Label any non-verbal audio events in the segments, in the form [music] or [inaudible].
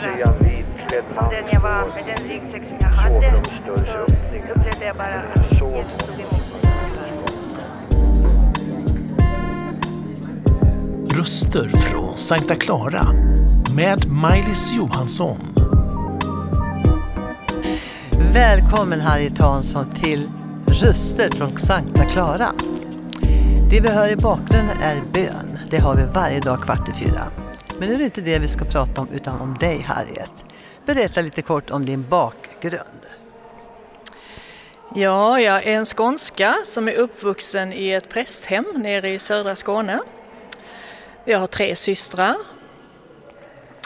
fundera om den jag var, med den ryggsäck som jag hade, så upplevde jag bara att Jesus tog emot mig. Röster från Sankta Clara med Maj-Lis Johansson. Välkommen Harriet Hansson till Röster från Sankta Clara. Det vi hör i bakgrunden är bön. Det har vi varje dag kvart i fyra. Men nu är det inte det vi ska prata om utan om dig Harriet. Berätta lite kort om din bakgrund. Ja, jag är en skånska som är uppvuxen i ett prästhem nere i södra Skåne. Jag har tre systrar.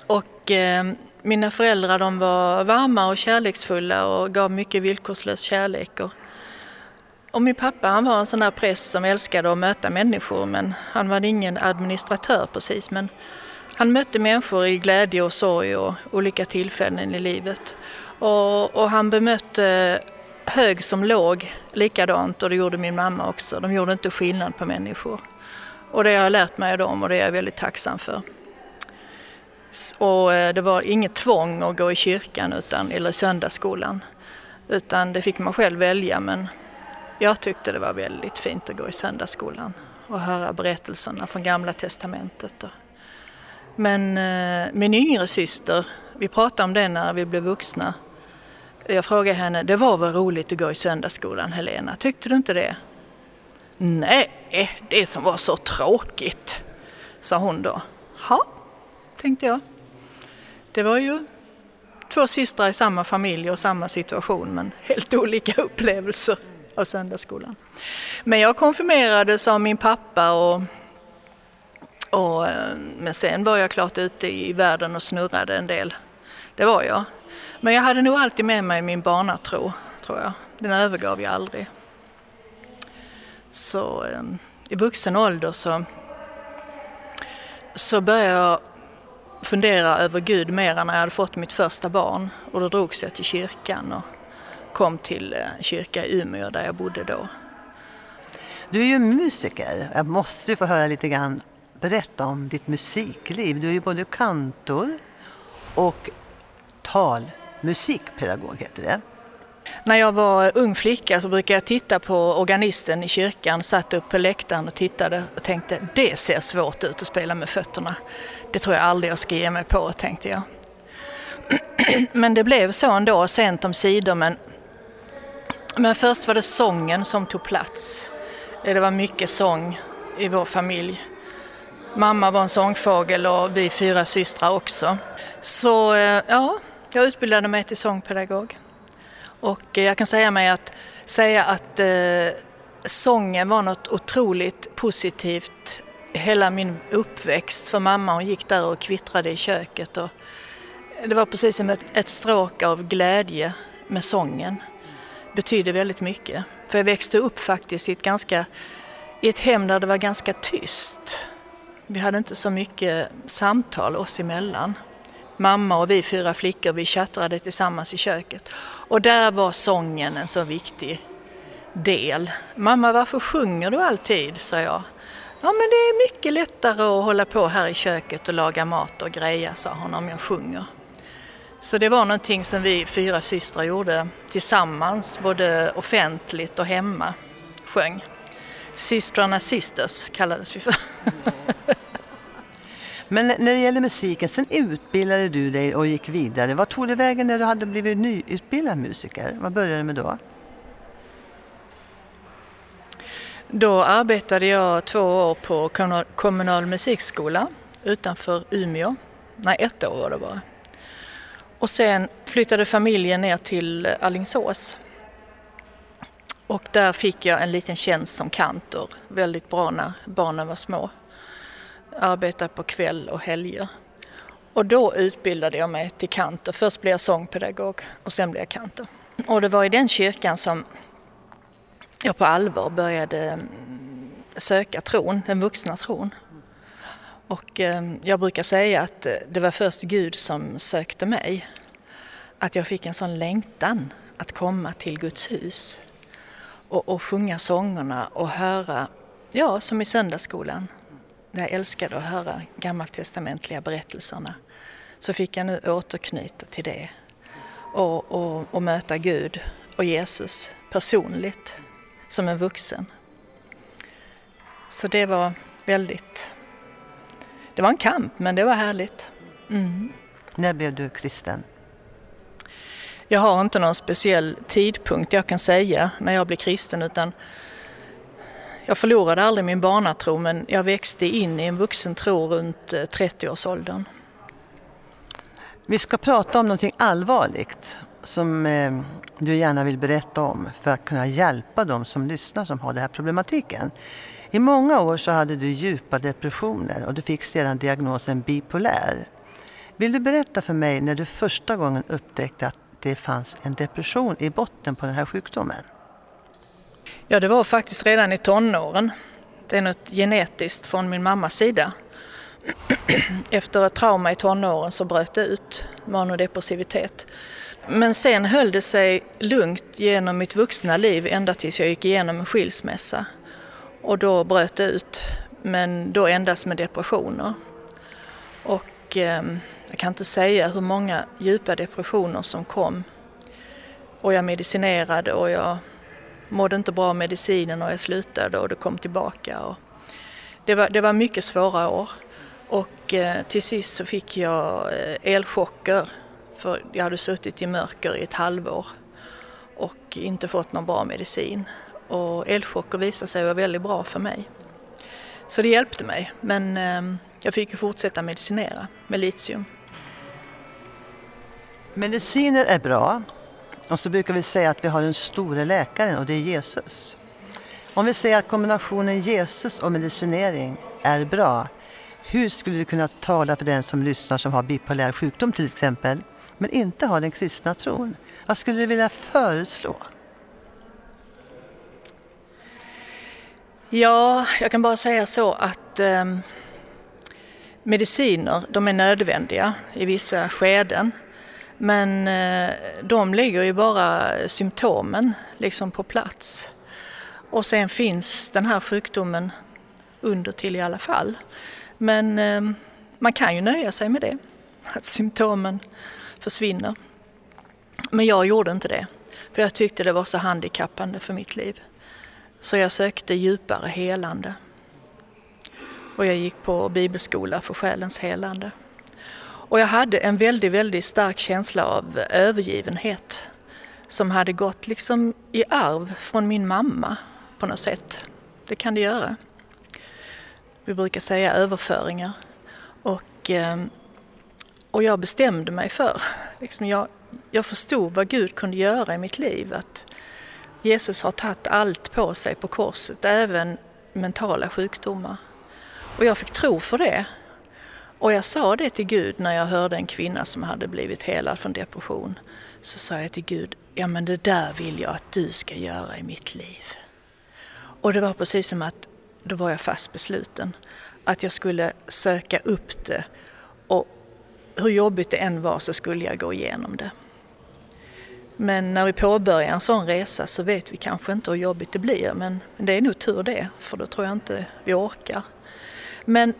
Och eh, mina föräldrar de var varma och kärleksfulla och gav mycket villkorslös kärlek. Och, och min pappa han var en sån där präst som älskade att möta människor men han var ingen administratör precis. Men han mötte människor i glädje och sorg och olika tillfällen i livet. Och, och han bemötte hög som låg likadant och det gjorde min mamma också. De gjorde inte skillnad på människor. Och det har jag lärt mig av dem och det är jag väldigt tacksam för. Och eh, det var inget tvång att gå i kyrkan utan, eller i söndagsskolan. Utan det fick man själv välja men jag tyckte det var väldigt fint att gå i söndagsskolan och höra berättelserna från Gamla Testamentet. Men eh, min yngre syster, vi pratade om det när vi blev vuxna. Jag frågade henne, det var väl roligt att gå i söndagsskolan Helena, tyckte du inte det? Nej, det som var så tråkigt, sa hon då. Ja, tänkte jag. Det var ju två systrar i samma familj och samma situation men helt [laughs] olika upplevelser av söndagsskolan. Men jag konfirmerades av min pappa och, och eh, men sen var jag klart ute i världen och snurrade en del. Det var jag. Men jag hade nog alltid med mig min barnatro, tror jag. Den övergav jag aldrig. Så ehm, i vuxen ålder så, så började jag fundera över Gud mer när jag hade fått mitt första barn. Och då drogs jag till kyrkan och kom till eh, kyrka i Umeå där jag bodde då. Du är ju musiker. Jag måste ju få höra lite grann berätta om ditt musikliv. Du är ju både kantor och talmusikpedagog heter det. När jag var ung flicka så brukade jag titta på organisten i kyrkan, satt upp på läktaren och tittade och tänkte det ser svårt ut att spela med fötterna. Det tror jag aldrig jag ska ge mig på, tänkte jag. [clears throat] Men det blev så ändå, sent om sidor. Men, men först var det sången som tog plats. Det var mycket sång i vår familj. Mamma var en sångfågel och vi fyra systrar också. Så eh, ja, jag utbildade mig till sångpedagog. Och eh, jag kan säga mig att, säga att eh, sången var något otroligt positivt hela min uppväxt. För mamma hon gick där och kvittrade i köket. Och det var precis som ett, ett stråk av glädje med sången. Det betydde väldigt mycket. För jag växte upp faktiskt i ett, ganska, i ett hem där det var ganska tyst. Vi hade inte så mycket samtal oss emellan. Mamma och vi fyra flickor, vi tjattrade tillsammans i köket. Och där var sången en så viktig del. Mamma, varför sjunger du alltid? sa jag. Ja, men det är mycket lättare att hålla på här i köket och laga mat och greja, sa hon, om jag sjunger. Så det var någonting som vi fyra systrar gjorde tillsammans, både offentligt och hemma, sjöng. Systrarna Sisters kallades vi för. [laughs] Men när det gäller musiken, sen utbildade du dig och gick vidare. Vad tog det vägen när du hade blivit nyutbildad musiker? Vad började du med då? Då arbetade jag två år på kommunal musikskola utanför Umeå. Nej, ett år var det bara. Och sen flyttade familjen ner till Allingsås. Och där fick jag en liten tjänst som kantor, väldigt bra när barnen var små arbetar på kväll och helger. Och då utbildade jag mig till kantor. Först blev jag sångpedagog och sen blev jag kantor. Och det var i den kyrkan som jag på allvar började mm, söka tron, den vuxna tron. Och ehm, jag brukar säga att eh, det var först Gud som sökte mig. Att jag fick en sån längtan att komma till Guds hus och, och sjunga sångerna och höra, ja som i söndagsskolan, jag älskade att höra gammaltestamentliga berättelserna så fick jag nu återknyta till det och, och, och möta Gud och Jesus personligt som en vuxen. Så det var väldigt... Det var en kamp, men det var härligt. Mm. När blev du kristen? Jag har inte någon speciell tidpunkt jag kan säga när jag blev kristen utan jag förlorade aldrig min barnatro men jag växte in i en vuxen tro runt eh, 30-årsåldern. Vi ska prata om någonting allvarligt som eh, du gärna vill berätta om för att kunna hjälpa de som lyssnar som har den här problematiken. I många år så hade du djupa depressioner och du fick sedan diagnosen bipolär. Vill du berätta för mig när du första gången upptäckte att det fanns en depression i botten på den här sjukdomen? Ja, det var faktiskt redan i tonåren. Det är något genetiskt från min mammas sida. [clears throat] Efter ett trauma i tonåren så bröt det ut manodepressivitet. Men sen höll det sig lugnt genom mitt vuxna liv ända tills jag gick igenom en skilsmässa. Och då bröt det ut, men då endast med depressioner. Och eh, jag kan inte säga hur många djupa depressioner som kom. Och jag medicinerade och jag mådde inte bra av medicinen och jag slutade och det kom tillbaka. Och det, var, det var mycket svåra år. Och eh, till sist så fick jag eh, elchocker för jag hade suttit i mörker i ett halvår och inte fått någon bra medicin. Och elchocker visade sig vara väldigt bra för mig. Så det hjälpte mig, men ehm, jag fick ju fortsätta medicinera med litium. Mediciner är bra och så brukar vi säga att vi har den store läkaren och det är Jesus. Om vi säger att kombinationen Jesus och medicinering är bra, hur skulle du kunna tala för den som lyssnar som har bipolär sjukdom till exempel, men inte har den kristna tron? Vad skulle du vilja föreslå? Ja, jag kan bara säga så att eh, mediciner, de är nödvändiga i vissa skeden. Men eh, de lägger ju bara symptomen liksom på plats. Och sen finns den här sjukdomen under till i alla fall. Men ehm, man kan ju nöja sig med det, att symptomen försvinner. Men jag gjorde inte det, för jag tyckte det var så handikappande för mitt liv. Så jag sökte djupare helande. Och jag gick på bibelskola för själens helande. Och jag hade en väldigt, väldigt stark känsla av övergivenhet som hade gått liksom i arv från min mamma på något sätt. Det kan det göra. Vi brukar säga överföringar. Och, ehm, och jag bestämde mig för, liksom jag, jag förstod vad Gud kunde göra i mitt liv. Att Jesus har tagit allt på sig på korset, även mentala sjukdomar. Och jag fick tro för det. Och jag sa det till Gud när jag hörde en kvinna som hade blivit helad från depression. Så sa jag till Gud, ja men det där vill jag att du ska göra i mitt liv. Och det var precis som att då var jag fast besluten. Att jag skulle söka upp det och hur jobbigt det än var så skulle jag gå igenom det. Men när vi påbörjar en sån resa så vet vi kanske inte hur jobbigt det blir men det är nog tur det för då tror jag inte vi orkar. Men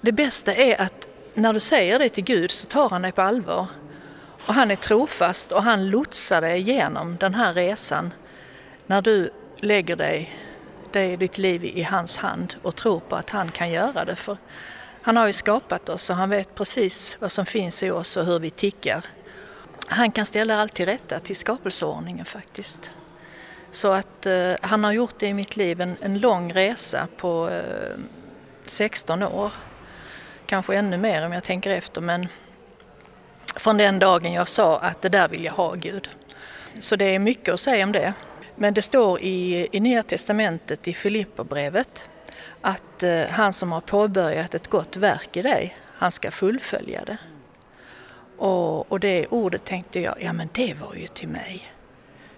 det bästa är att när du säger det till Gud så tar han dig på allvar. Och han är trofast och han lotsar dig igenom den här resan när du lägger dig, dig ditt liv i hans hand och tror på att han kan göra det. För han har ju skapat oss och han vet precis vad som finns i oss och hur vi tickar. Han kan ställa allt till rätta till skapelseordningen faktiskt. Så att eh, han har gjort det i mitt liv, en, en lång resa på eh, 16 år. Kanske ännu mer om jag tänker efter men från den dagen jag sa att det där vill jag ha Gud. Så det är mycket att säga om det. Men det står i, i Nya Testamentet i Filipperbrevet att eh, han som har påbörjat ett gott verk i dig, han ska fullfölja det. Och, och det ordet tänkte jag, ja men det var ju till mig.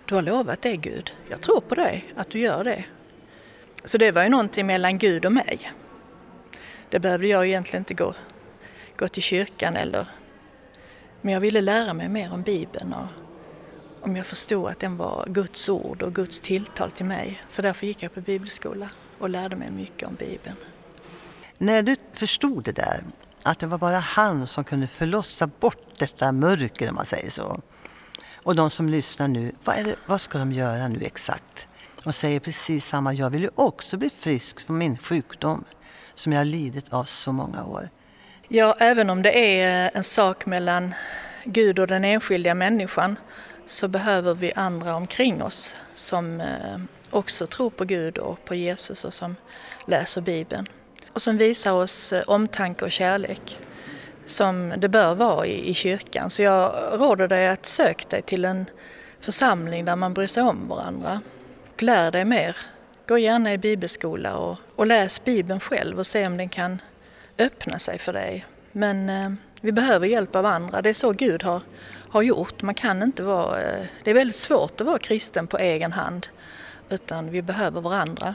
Du har lovat det Gud. Jag tror på dig, att du gör det. Så det var ju någonting mellan Gud och mig. Det behövde jag egentligen inte gå, gå till kyrkan eller... Men jag ville lära mig mer om Bibeln och om jag förstod att den var Guds ord och Guds tilltal till mig. Så därför gick jag på bibelskola och lärde mig mycket om Bibeln. När du förstod det där, att det var bara han som kunde förlossa bort detta mörker om man säger så. Och de som lyssnar nu, vad, det, vad ska de göra nu exakt? Och säger precis samma, jag vill ju också bli frisk från min sjukdom som jag lidit av så många år. Ja, även om det är eh, en sak mellan Gud och den enskilda människan så behöver vi andra omkring oss som eh, också tror på Gud och på Jesus och som läser Bibeln. Och som visar oss eh, omtanke och kärlek som det bör vara i, i kyrkan. Så jag råder dig att söka dig till en församling där man bryr sig om varandra. och Lär dig mer. Gå gärna i bibelskola och, och läs Bibeln själv och se om den kan öppna sig för dig. Men eh, vi behöver hjälp av andra. Det är så Gud har, har gjort. Man kan inte vara, eh, det är väldigt svårt att vara kristen på egen hand. Utan vi behöver varandra.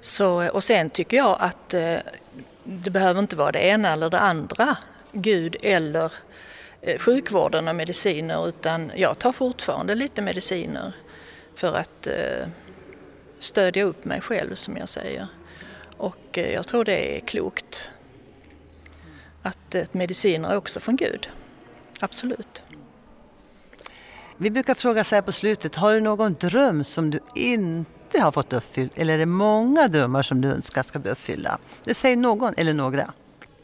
Så, eh, och sen tycker jag att eh, det behöver inte vara det ena eller det andra, Gud eller eh, sjukvården och mediciner, utan jag tar fortfarande lite mediciner för att eh, stödja upp mig själv som jag säger. Och eh, jag tror det är klokt. Att eh, mediciner är också från Gud. Absolut. Vi brukar fråga så här på slutet, har du någon dröm som du inte har fått uppfylld? Eller är det många drömmar som du önskar ska bli uppfyllda? Det säger någon eller några.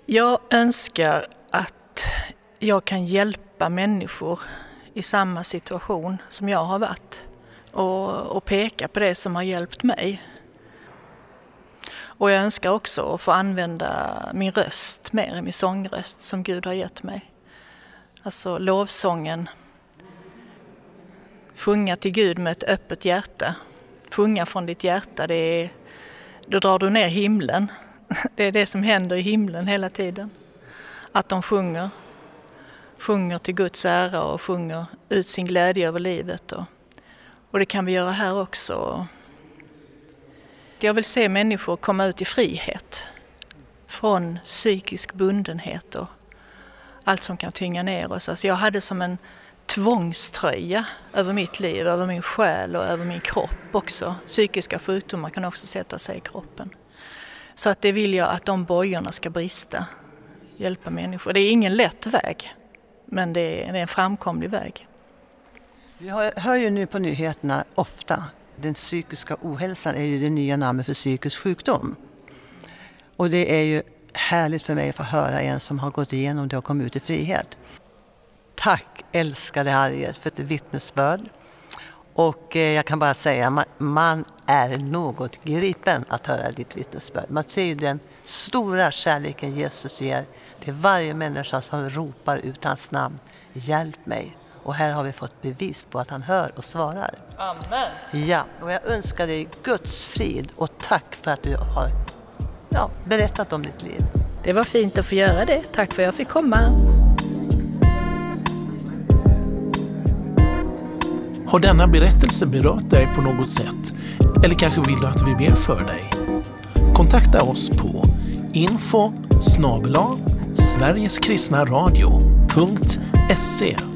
Jag önskar att jag kan hjälpa människor i samma situation som jag har varit och, och peka på det som har hjälpt mig. Och jag önskar också att få använda min röst mer, min sångröst som Gud har gett mig. Alltså lovsången. Sjunga till Gud med ett öppet hjärta. Sjunga från ditt hjärta, det är, då drar du ner himlen. [laughs] Det är det som händer i himlen hela tiden. Att de sjunger. Sjunger till Guds ära och sjunger ut sin glädje över livet. Och, och det kan vi göra här också. Jag vill se människor komma ut i frihet från psykisk bundenhet och allt som kan tynga ner oss. Alltså jag hade som en tvångströja över mitt liv, över min själ och över min kropp också. Psykiska sjukdomar kan också sätta sig i kroppen. Så att det vill jag att de bojorna ska brista, hjälpa människor. Det är ingen lätt väg, men det är en framkomlig väg. Vi hör ju nu på nyheterna ofta den psykiska ohälsan är ju det nya namnet för psykisk sjukdom. Och det är ju härligt för mig att få höra en som har gått igenom det och kommit ut i frihet. Tack älskade Harriet för ett vittnesbörd. Och eh, jag kan bara säga, man är något gripen att höra ditt vittnesbörd. Man ser ju den stora kärleken Jesus ger till varje människa som ropar ut hans namn. Hjälp mig. Och här har vi fått bevis på att han hör och svarar. Amen. Ja, och jag önskar dig Guds frid och tack för att du har ja, berättat om ditt liv. Det var fint att få göra det. Tack för att jag fick komma. Har denna berättelse berört dig på något sätt? Eller kanske vill du att vi ber för dig? Kontakta oss på info snabel-a sverigeskristnaradio.se